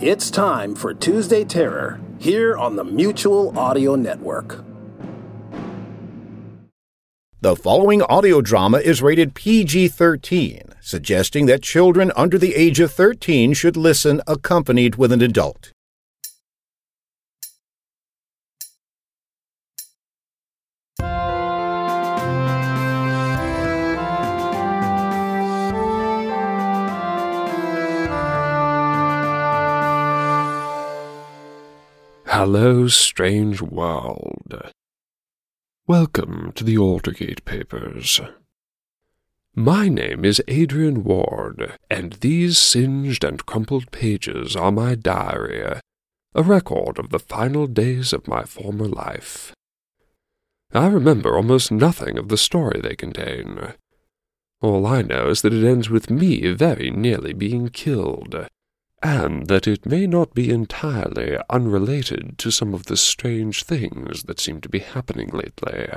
It's time for Tuesday Terror here on the Mutual Audio Network. The following audio drama is rated PG 13, suggesting that children under the age of 13 should listen accompanied with an adult. Hello, strange world. Welcome to the Aldergate Papers. My name is Adrian Ward, and these singed and crumpled pages are my diary, a record of the final days of my former life. I remember almost nothing of the story they contain. All I know is that it ends with me very nearly being killed and that it may not be entirely unrelated to some of the strange things that seem to be happening lately.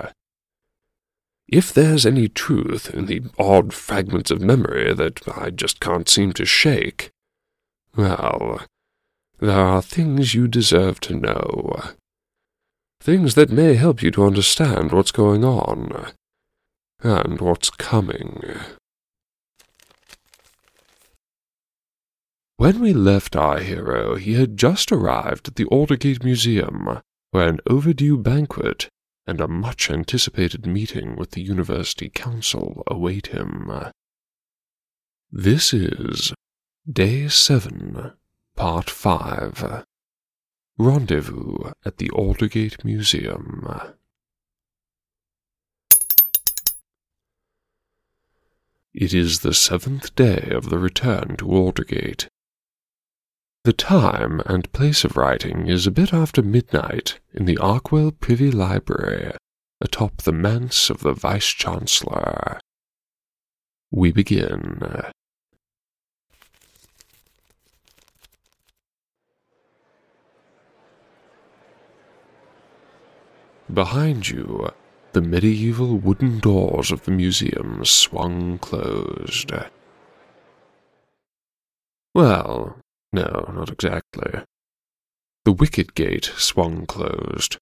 If there's any truth in the odd fragments of memory that I just can't seem to shake, well, there are things you deserve to know. Things that may help you to understand what's going on, and what's coming. When we left our hero, he had just arrived at the Aldergate Museum, where an overdue banquet and a much anticipated meeting with the University Council await him. This is Day 7, Part 5 Rendezvous at the Aldergate Museum. It is the seventh day of the return to Aldergate, the time and place of writing is a bit after midnight in the Arkwell Privy Library, atop the manse of the Vice Chancellor. We begin. Behind you, the medieval wooden doors of the museum swung closed. Well, no, not exactly. The wicket gate swung closed.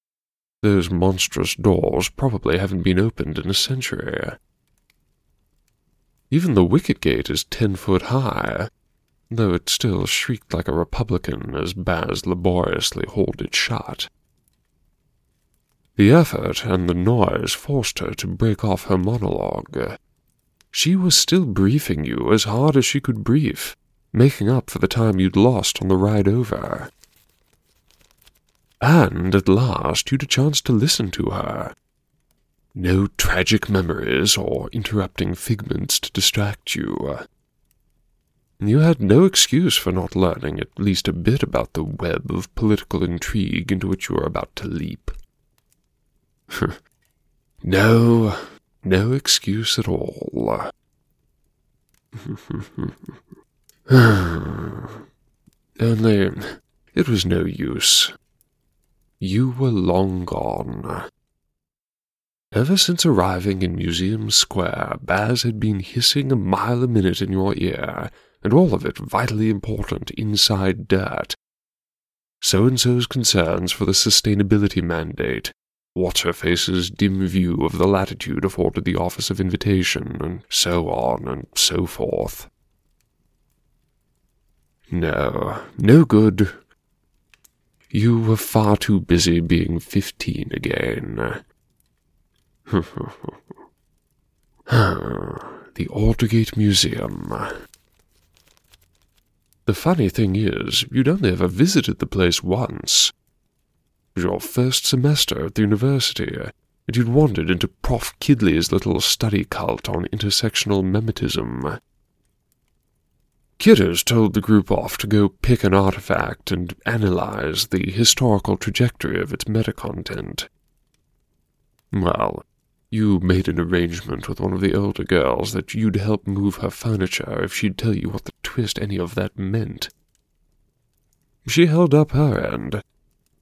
Those monstrous doors probably haven't been opened in a century. Even the wicket gate is ten foot high, though it still shrieked like a republican as Baz laboriously hauled it shut. The effort and the noise forced her to break off her monologue. She was still briefing you as hard as she could brief, making up for the time you'd lost on the ride over. And at last you'd a chance to listen to her. No tragic memories or interrupting figments to distract you. You had no excuse for not learning at least a bit about the web of political intrigue into which you were about to leap. no, no excuse at all. Only it was no use. You were long gone. Ever since arriving in Museum Square, Baz had been hissing a mile a minute in your ear, and all of it vitally important inside dirt. So and so's concerns for the sustainability mandate, What's her face's dim view of the latitude afforded the office of invitation, and so on and so forth. No, no good. You were far too busy being fifteen again. the Aldergate Museum. The funny thing is, you'd only ever visited the place once. It was your first semester at the university, and you'd wandered into Prof. Kidley's little study cult on intersectional memetism. Kidders told the group off to go pick an artifact and analyze the historical trajectory of its metacontent. Well, you made an arrangement with one of the older girls that you'd help move her furniture if she'd tell you what the twist any of that meant. She held up her end,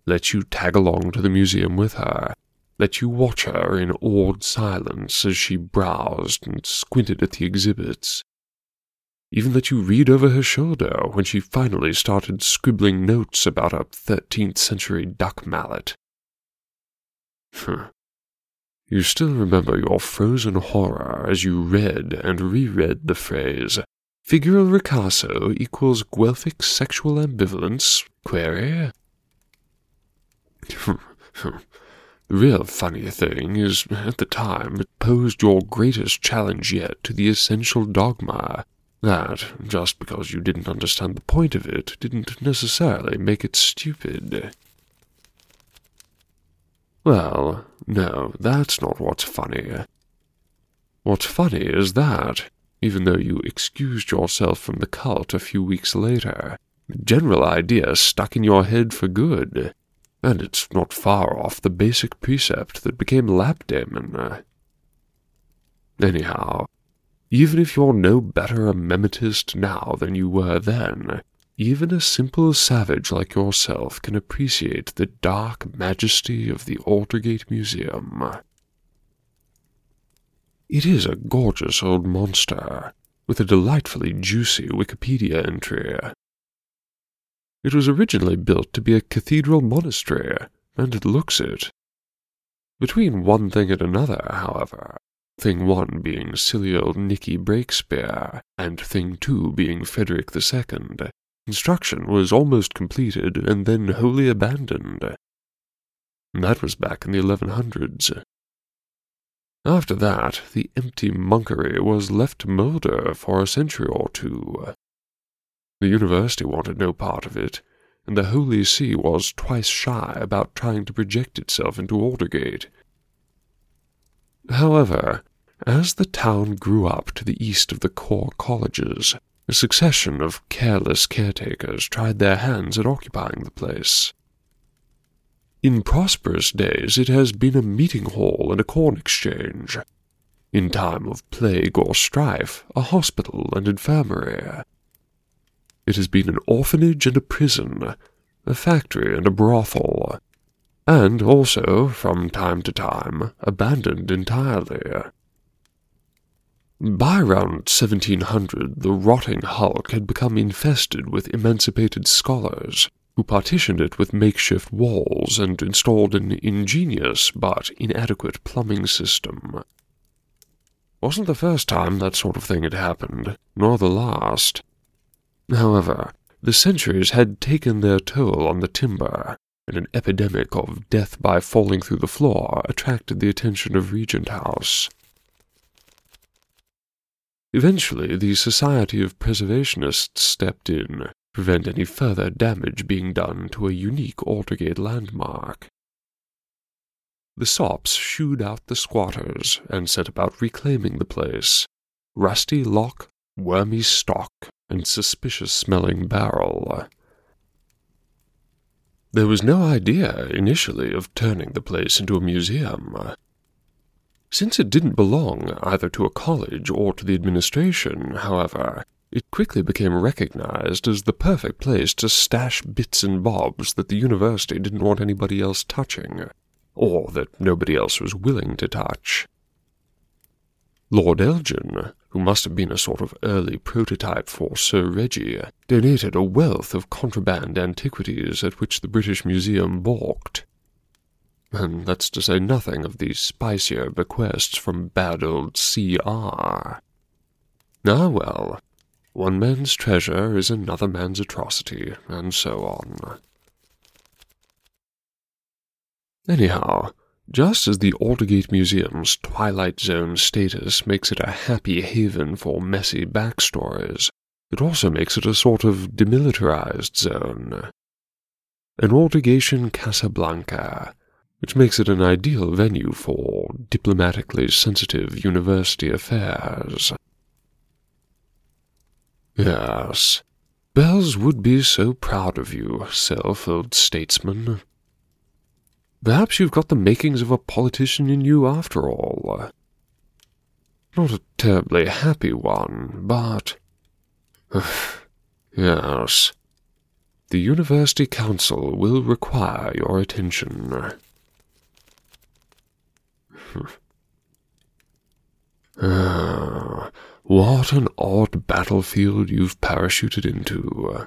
let you tag along to the museum with her, let you watch her in awed silence as she browsed and squinted at the exhibits. Even let you read over her shoulder when she finally started scribbling notes about a 13th century duck mallet. You still remember your frozen horror as you read and reread the phrase, Figural ricasso equals Guelphic sexual ambivalence? Query? the real funny thing is, at the time, it posed your greatest challenge yet to the essential dogma that, just because you didn't understand the point of it, didn't necessarily make it stupid. Well, no, that's not what's funny. What's funny is that, even though you excused yourself from the cult a few weeks later, the general idea stuck in your head for good, and it's not far off the basic precept that became Lapdaemon. Anyhow, even if you're no better a memetist now than you were then, even a simple savage like yourself can appreciate the dark majesty of the Aldergate Museum. It is a gorgeous old monster, with a delightfully juicy Wikipedia entry. It was originally built to be a cathedral monastery, and it looks it. Between one thing and another, however, thing one being silly old Nicky Breakspear, and thing two being Frederick the Second, Construction was almost completed and then wholly abandoned. That was back in the 1100s. After that, the empty monkery was left to moulder for a century or two. The university wanted no part of it, and the Holy See was twice shy about trying to project itself into Aldergate. However, as the town grew up to the east of the core colleges, a succession of careless caretakers tried their hands at occupying the place. In prosperous days it has been a meeting hall and a corn exchange. In time of plague or strife, a hospital and infirmary. It has been an orphanage and a prison, a factory and a brothel, and also, from time to time, abandoned entirely. By around 1700, the rotting hulk had become infested with emancipated scholars, who partitioned it with makeshift walls and installed an ingenious but inadequate plumbing system. Wasn't the first time that sort of thing had happened, nor the last. However, the centuries had taken their toll on the timber, and an epidemic of death by falling through the floor attracted the attention of Regent House. Eventually, the Society of Preservationists stepped in to prevent any further damage being done to a unique Aldergate landmark. The sops shooed out the squatters and set about reclaiming the place. Rusty lock, wormy stock, and suspicious smelling barrel. There was no idea, initially, of turning the place into a museum. Since it didn't belong either to a college or to the administration, however, it quickly became recognized as the perfect place to stash bits and bobs that the university didn't want anybody else touching, or that nobody else was willing to touch. Lord Elgin, who must have been a sort of early prototype for Sir Reggie, donated a wealth of contraband antiquities at which the British Museum balked and that's to say nothing of the spicier bequests from bad old C.R. Ah, well, one man's treasure is another man's atrocity, and so on. Anyhow, just as the Aldergate Museum's Twilight Zone status makes it a happy haven for messy backstories, it also makes it a sort of demilitarized zone. An Aldergatian Casablanca, which makes it an ideal venue for diplomatically sensitive university affairs. Yes, Bells would be so proud of you, self, old statesman. Perhaps you've got the makings of a politician in you after all. Not a terribly happy one, but. yes. The University Council will require your attention. ah, what an odd battlefield you've parachuted into.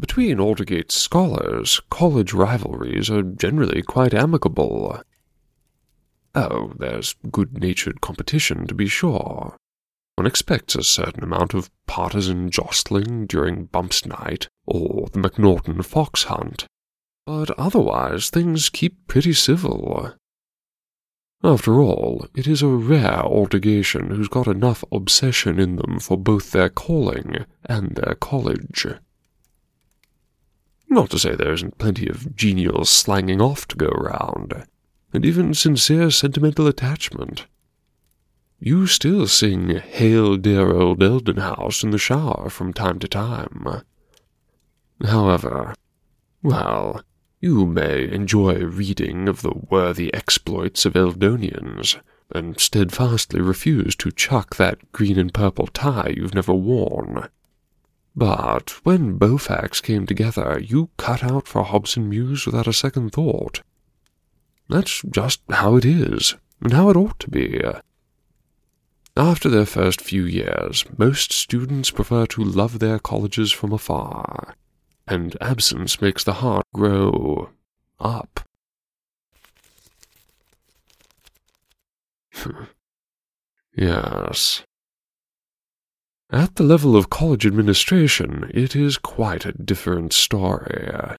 Between Aldergate scholars, college rivalries are generally quite amicable. Oh, there's good natured competition, to be sure. One expects a certain amount of partisan jostling during Bumps Night or the McNaughton fox hunt, but otherwise things keep pretty civil. After all, it is a rare Aldergatian who's got enough obsession in them for both their calling and their college. Not to say there isn't plenty of genial slanging off to go round, and even sincere sentimental attachment. You still sing Hail, Dear Old Eldon House in the shower from time to time. However, well, you may enjoy reading of the worthy exploits of Eldonians, and steadfastly refuse to chuck that green and purple tie you've never worn. But when Beaufax came together, you cut out for Hobson Mews without a second thought. That's just how it is, and how it ought to be. After their first few years, most students prefer to love their colleges from afar, and absence makes the heart grow up. yes. At the level of college administration, it is quite a different story.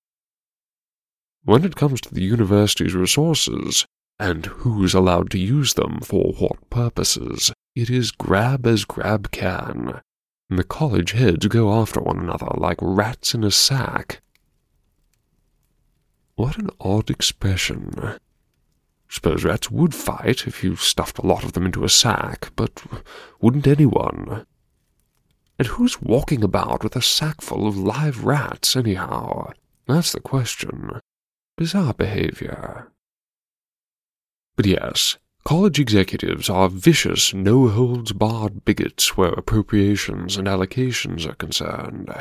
When it comes to the university's resources, and who's allowed to use them for what purposes, it is grab as grab can the college heads go after one another like rats in a sack. What an odd expression. Suppose rats would fight if you stuffed a lot of them into a sack, but wouldn't anyone? And who's walking about with a sackful of live rats, anyhow? That's the question. Bizarre behavior. But yes, College executives are vicious, no holds barred bigots where appropriations and allocations are concerned.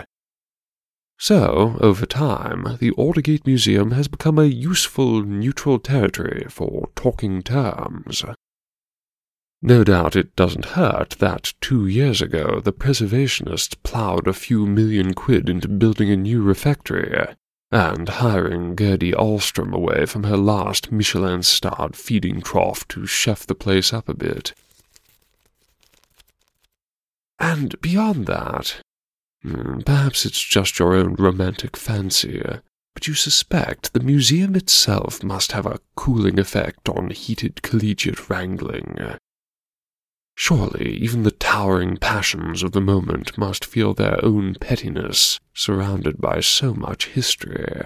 So, over time, the Aldergate Museum has become a useful neutral territory for talking terms. No doubt it doesn't hurt that two years ago the preservationists ploughed a few million quid into building a new refectory, and hiring Gertie Alstrom away from her last Michelin starred feeding trough to chef the place up a bit. And beyond that, hmm, perhaps it's just your own romantic fancy, but you suspect the museum itself must have a cooling effect on heated collegiate wrangling. Surely even the towering passions of the moment must feel their own pettiness, surrounded by so much history.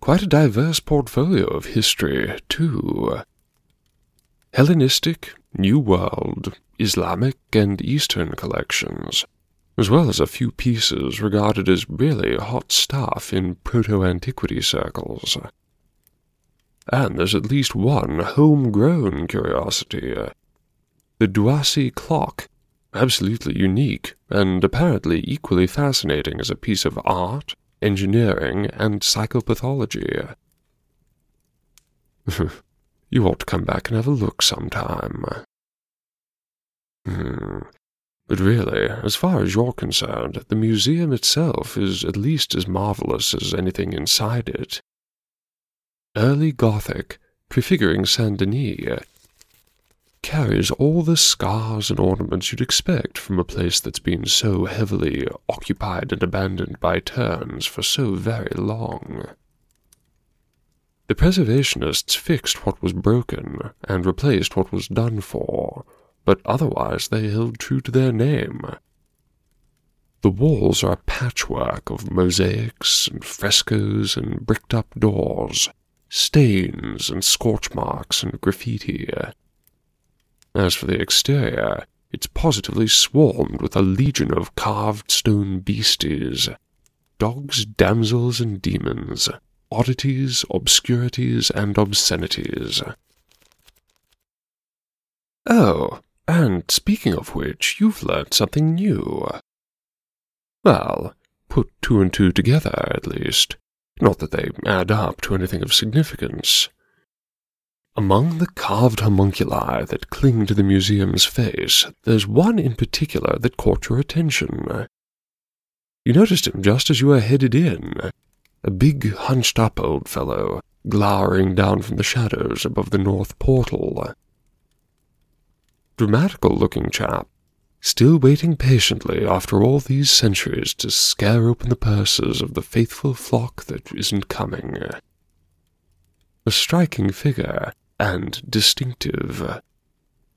Quite a diverse portfolio of history, too. Hellenistic, New World, Islamic, and Eastern collections, as well as a few pieces regarded as really hot stuff in proto antiquity circles. And there's at least one homegrown curiosity. The Douasi clock. Absolutely unique, and apparently equally fascinating as a piece of art, engineering, and psychopathology. you ought to come back and have a look sometime. Hmm. But really, as far as you're concerned, the museum itself is at least as marvelous as anything inside it early Gothic, prefiguring Saint Denis, carries all the scars and ornaments you'd expect from a place that's been so heavily occupied and abandoned by turns for so very long. The preservationists fixed what was broken and replaced what was done for, but otherwise they held true to their name. The walls are a patchwork of mosaics and frescoes and bricked up doors, stains and scorch marks and graffiti. As for the exterior, it's positively swarmed with a legion of carved stone beasties dogs, damsels, and demons, oddities, obscurities, and obscenities. Oh, and speaking of which, you've learnt something new. Well, put two and two together, at least. Not that they add up to anything of significance. Among the carved homunculi that cling to the museum's face, there's one in particular that caught your attention. You noticed him just as you were headed in. A big, hunched up old fellow, glowering down from the shadows above the north portal. Dramatical looking chap, still waiting patiently after all these centuries to scare open the purses of the faithful flock that isn't coming. A striking figure, and distinctive.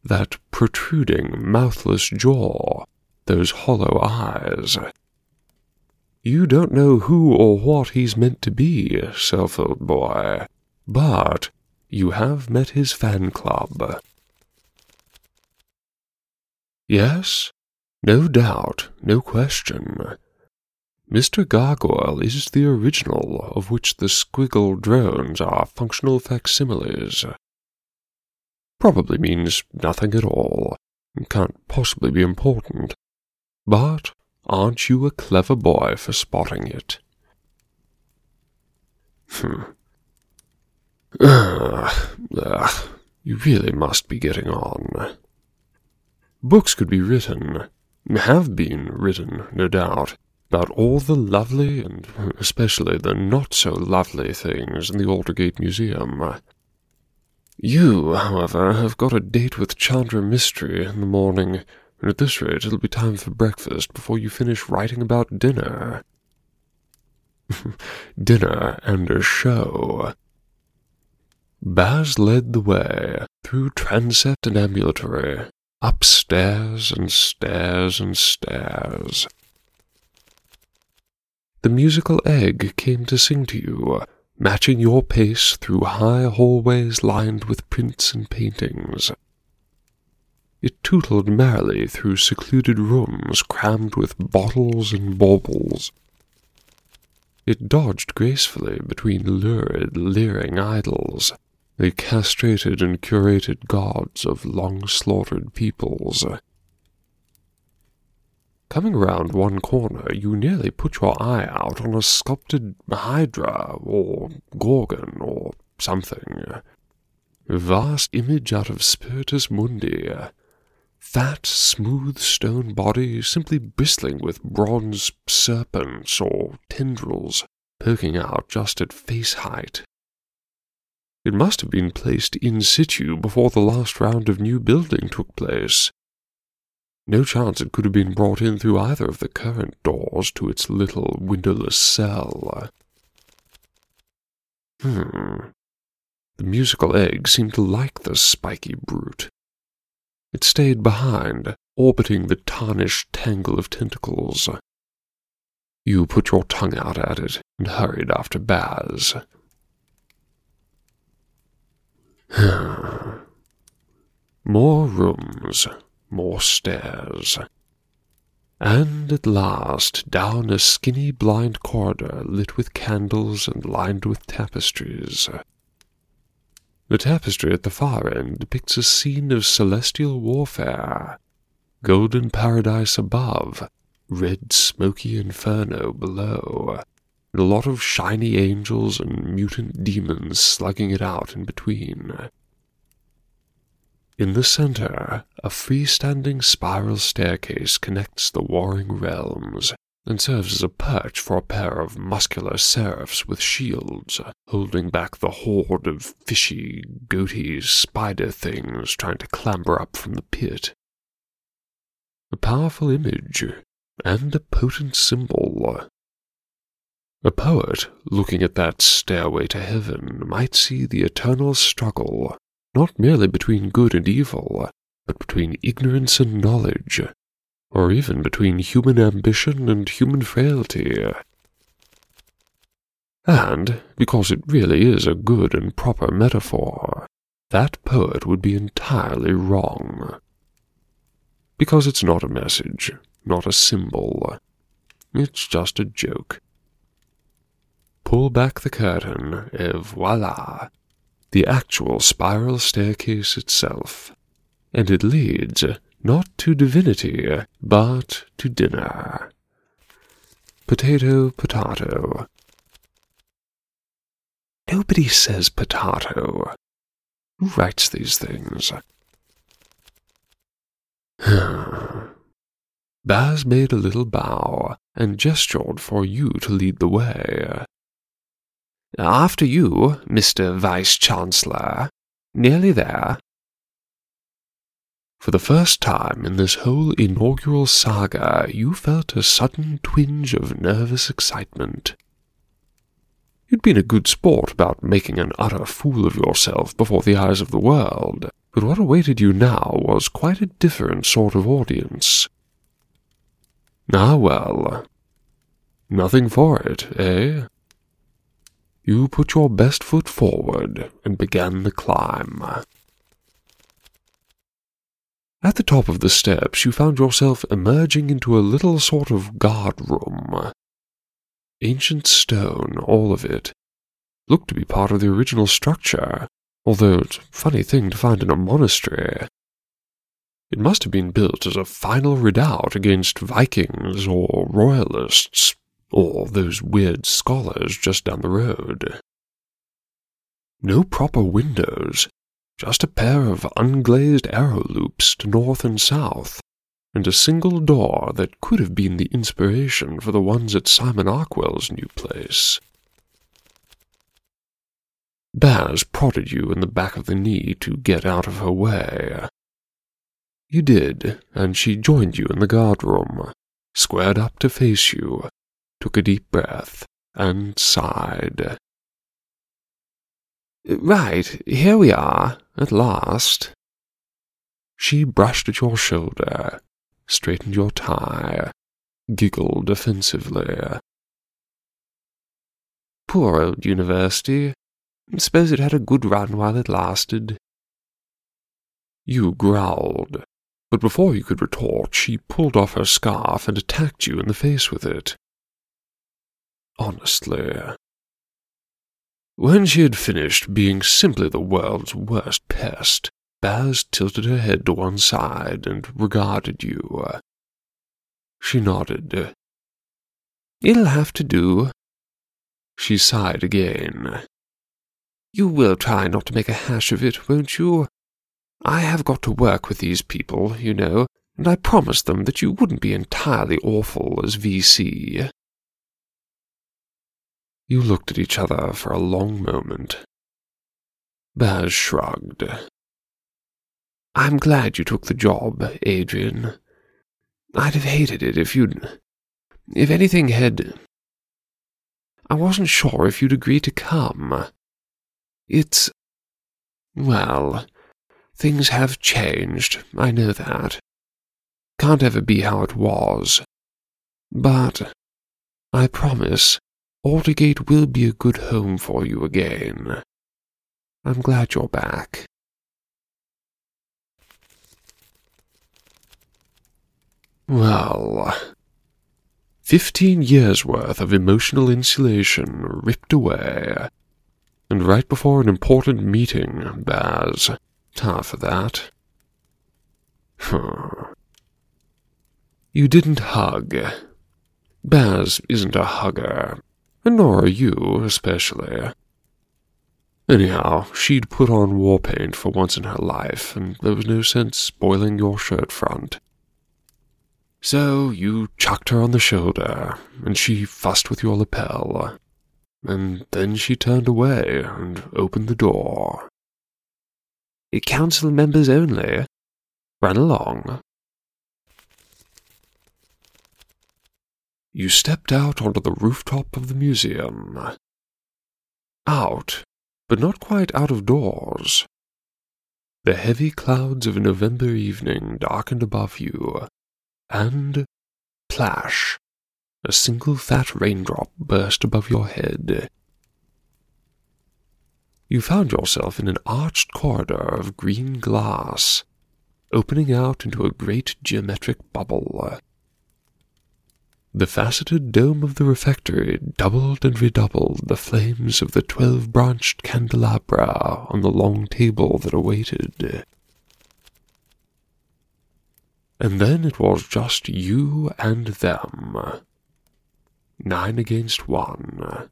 That protruding, mouthless jaw, those hollow eyes. You don't know who or what he's meant to be, self old boy, but you have met his fan club. Yes, no doubt, no question. Mr. Gargoyle is the original of which the squiggle drones are functional facsimiles. Probably means nothing at all, can't possibly be important. But aren't you a clever boy for spotting it? Hmm. Ugh, ugh, you really must be getting on. Books could be written, have been written, no doubt, about all the lovely and especially the not so lovely things in the Aldergate Museum. You, however, have got a date with Chandra Mistry in the morning, and at this rate it'll be time for breakfast before you finish writing about dinner. dinner and a show. Baz led the way through transept and ambulatory, upstairs and stairs and stairs. The musical egg came to sing to you, matching your pace through high hallways lined with prints and paintings. It tootled merrily through secluded rooms crammed with bottles and baubles. It dodged gracefully between lurid, leering idols, the castrated and curated gods of long slaughtered peoples. Coming round one corner, you nearly put your eye out on a sculpted Hydra, or Gorgon, or something. Vast image out of Spiritus Mundi. Fat, smooth stone body simply bristling with bronze serpents or tendrils poking out just at face height. It must have been placed in situ before the last round of new building took place. No chance it could have been brought in through either of the current doors to its little windowless cell. Hmm. The musical egg seemed to like the spiky brute. It stayed behind, orbiting the tarnished tangle of tentacles. You put your tongue out at it and hurried after Baz. more rooms, more stairs. And at last down a skinny blind corridor lit with candles and lined with tapestries. The tapestry at the far end depicts a scene of celestial warfare. Golden paradise above, red smoky inferno below, and a lot of shiny angels and mutant demons slugging it out in between. In the center, a freestanding spiral staircase connects the warring realms and serves as a perch for a pair of muscular seraphs with shields, holding back the horde of fishy, goaty spider things trying to clamber up from the pit. A powerful image, and a potent symbol, a poet, looking at that stairway to heaven, might see the eternal struggle, not merely between good and evil, but between ignorance and knowledge, or even between human ambition and human frailty. And, because it really is a good and proper metaphor, that poet would be entirely wrong. Because it's not a message, not a symbol. It's just a joke. Pull back the curtain, et voila! The actual spiral staircase itself. And it leads not to divinity, but to dinner. Potato, potato. Nobody says potato. Who writes these things? Baz made a little bow and gestured for you to lead the way. After you, Mr. Vice Chancellor. Nearly there. For the first time in this whole inaugural saga, you felt a sudden twinge of nervous excitement. You'd been a good sport about making an utter fool of yourself before the eyes of the world, but what awaited you now was quite a different sort of audience. Ah, well. Nothing for it, eh? You put your best foot forward and began the climb. At the top of the steps, you found yourself emerging into a little sort of guard room. Ancient stone, all of it. Looked to be part of the original structure, although it's a funny thing to find in a monastery. It must have been built as a final redoubt against Vikings or Royalists, or those weird scholars just down the road. No proper windows, just a pair of unglazed arrow loops to north and south, and a single door that could have been the inspiration for the ones at Simon Arkwell's new place. Baz prodded you in the back of the knee to get out of her way. You did, and she joined you in the guard room, squared up to face you, took a deep breath, and sighed. Right, here we are, at last. She brushed at your shoulder, straightened your tie, giggled offensively. Poor old university. Suppose it had a good run while it lasted. You growled, but before you could retort, she pulled off her scarf and attacked you in the face with it. Honestly. When she had finished being simply the world's worst pest, Baz tilted her head to one side and regarded you. She nodded. It'll have to do. She sighed again. You will try not to make a hash of it, won't you? I have got to work with these people, you know, and I promised them that you wouldn't be entirely awful as VC. You looked at each other for a long moment. Baz shrugged. I'm glad you took the job, Adrian. I'd have hated it if you'd. If anything had. I wasn't sure if you'd agree to come. It's. Well, things have changed, I know that. Can't ever be how it was. But I promise Aldergate will be a good home for you again. I'm glad you're back. Well, fifteen years' worth of emotional insulation ripped away. And right before an important meeting, Baz. Time for that. You didn't hug. Baz isn't a hugger, nor are you, especially. Anyhow, she'd put on war paint for once in her life, and there was no sense spoiling your shirt front. So you chucked her on the shoulder, and she fussed with your lapel. And then she turned away and opened the door. Council members only. Run along. You stepped out onto the rooftop of the museum. Out, but not quite out of doors. The heavy clouds of a November evening darkened above you, and plash, a single fat raindrop burst above your head. you found yourself in an arched corridor of green glass, opening out into a great geometric bubble. The faceted dome of the refectory doubled and redoubled the flames of the twelve branched candelabra on the long table that awaited. And then it was just you and them. Nine against one.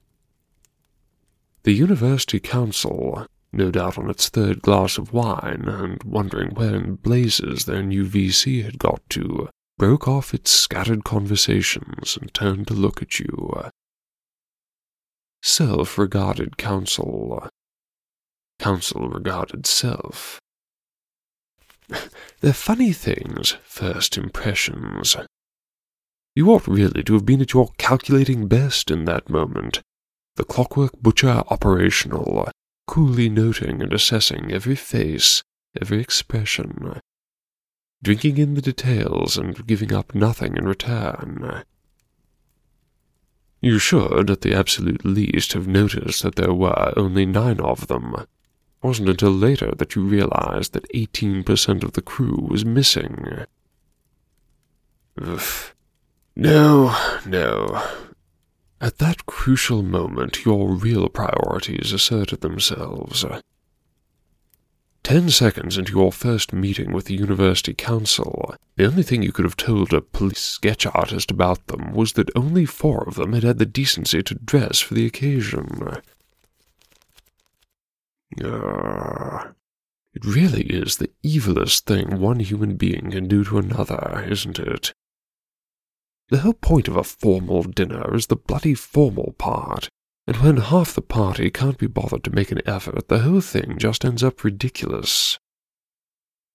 The University Council, no doubt on its third glass of wine and wondering where in blazes their new VC had got to, broke off its scattered conversations and turned to look at you. Self regarded council. Council regarded Self. They're funny things, first impressions. You ought really to have been at your calculating best in that moment, the clockwork butcher operational, coolly noting and assessing every face, every expression, drinking in the details and giving up nothing in return. You should, at the absolute least, have noticed that there were only nine of them. It wasn't until later that you realized that 18% of the crew was missing. Ugh. No, no. At that crucial moment, your real priorities asserted themselves. Ten seconds into your first meeting with the University Council, the only thing you could have told a police sketch artist about them was that only four of them had had the decency to dress for the occasion. Uh, it really is the evilest thing one human being can do to another, isn't it? The whole point of a formal dinner is the bloody formal part. And when half the party can't be bothered to make an effort, the whole thing just ends up ridiculous.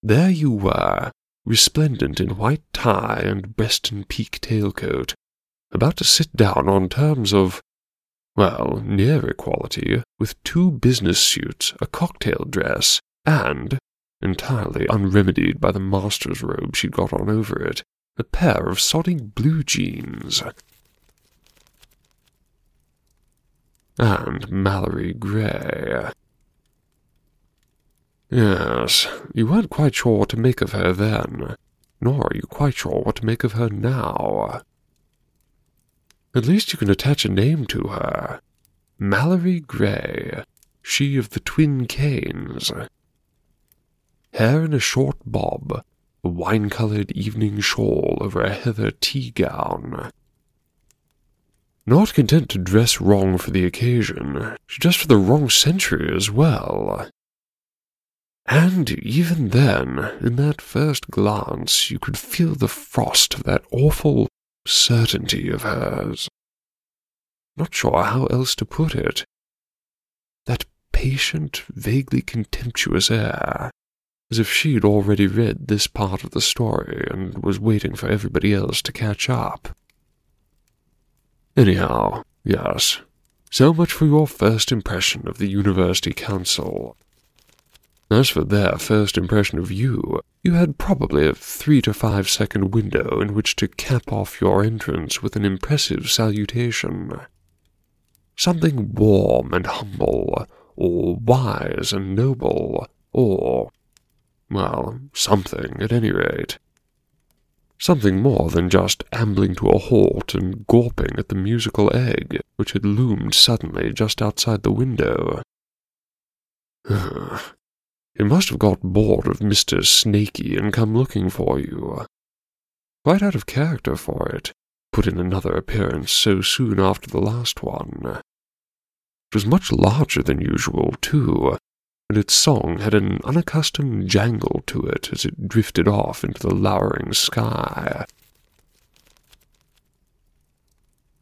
There you were, resplendent in white tie and and peak tailcoat, about to sit down on terms of, well, near equality, with two business suits, a cocktail dress, and, entirely unremedied by the master's robe she'd got on over it, a pair of sodding blue jeans. And Mallory Gray. Yes, you weren't quite sure what to make of her then, nor are you quite sure what to make of her now. At least you can attach a name to her. Mallory Gray, she of the twin canes. Hair in a short bob, a wine-colored evening shawl over a heather tea gown, not content to dress wrong for the occasion, she dressed for the wrong century as well. And even then, in that first glance, you could feel the frost of that awful certainty of hers. Not sure how else to put it. That patient, vaguely contemptuous air, as if she'd already read this part of the story and was waiting for everybody else to catch up. Anyhow, yes. So much for your first impression of the University Council. As for their first impression of you, you had probably a three to five second window in which to cap off your entrance with an impressive salutation. Something warm and humble, or wise and noble, or, well, something at any rate. Something more than just ambling to a halt and gawping at the musical egg which had loomed suddenly just outside the window. it must have got bored of Mr. Snaky and come looking for you. Quite out of character for it, put in another appearance so soon after the last one. It was much larger than usual, too, and its song had an unaccustomed jangle to it as it drifted off into the lowering sky.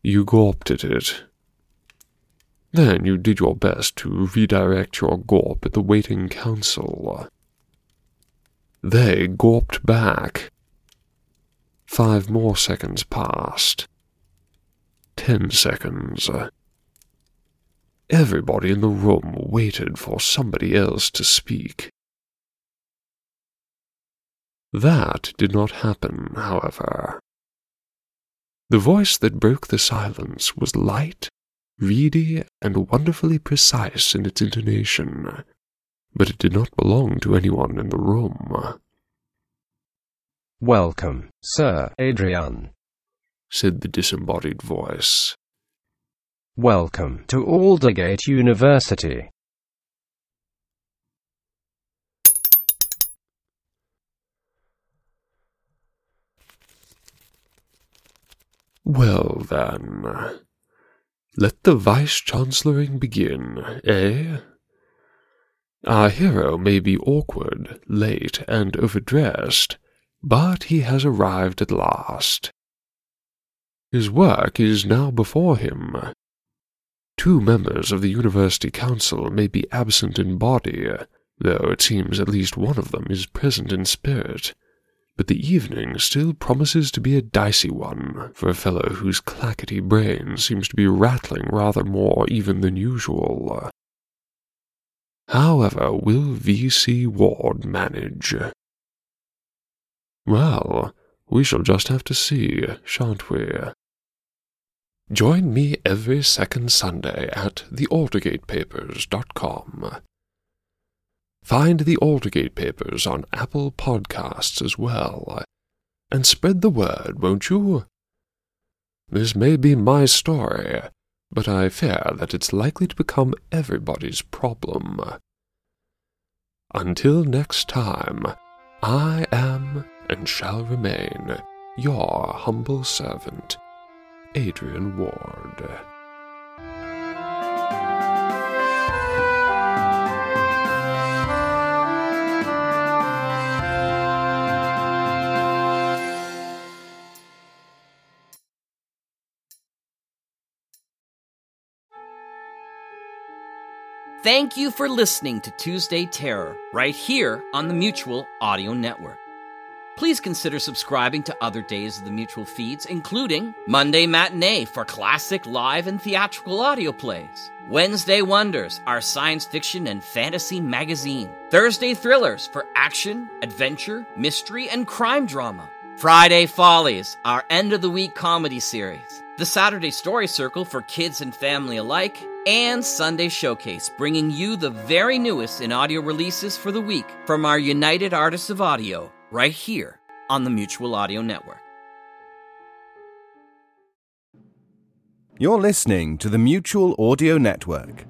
You gawped at it. Then you did your best to redirect your gawp at the waiting council. They gawped back. Five more seconds passed. Ten seconds. Everybody in the room waited for somebody else to speak. That did not happen, however. The voice that broke the silence was light reedy and wonderfully precise in its intonation, but it did not belong to anyone in the room. Welcome, Sir Adrian, said the disembodied voice. Welcome to Aldergate University. Well, then, let the vice-chancelloring begin, eh? Our hero may be awkward, late, and overdressed, but he has arrived at last. His work is now before him. Two members of the University Council may be absent in body, though it seems at least one of them is present in spirit but the evening still promises to be a dicey one for a fellow whose clackety brain seems to be rattling rather more even than usual. However, will V.C. Ward manage? Well, we shall just have to see, shan't we? Join me every second Sunday at thealdergatepapers.com Find the Aldergate Papers on Apple Podcasts as well. And spread the word, won't you? This may be my story, but I fear that it's likely to become everybody's problem. Until next time, I am and shall remain your humble servant, Adrian Ward. Thank you for listening to Tuesday Terror right here on the Mutual Audio Network. Please consider subscribing to other days of the Mutual feeds, including Monday Matinee for classic live and theatrical audio plays, Wednesday Wonders, our science fiction and fantasy magazine, Thursday Thrillers for action, adventure, mystery, and crime drama, Friday Follies, our end of the week comedy series, the Saturday Story Circle for kids and family alike, and Sunday Showcase, bringing you the very newest in audio releases for the week from our United Artists of Audio, right here on the Mutual Audio Network. You're listening to the Mutual Audio Network.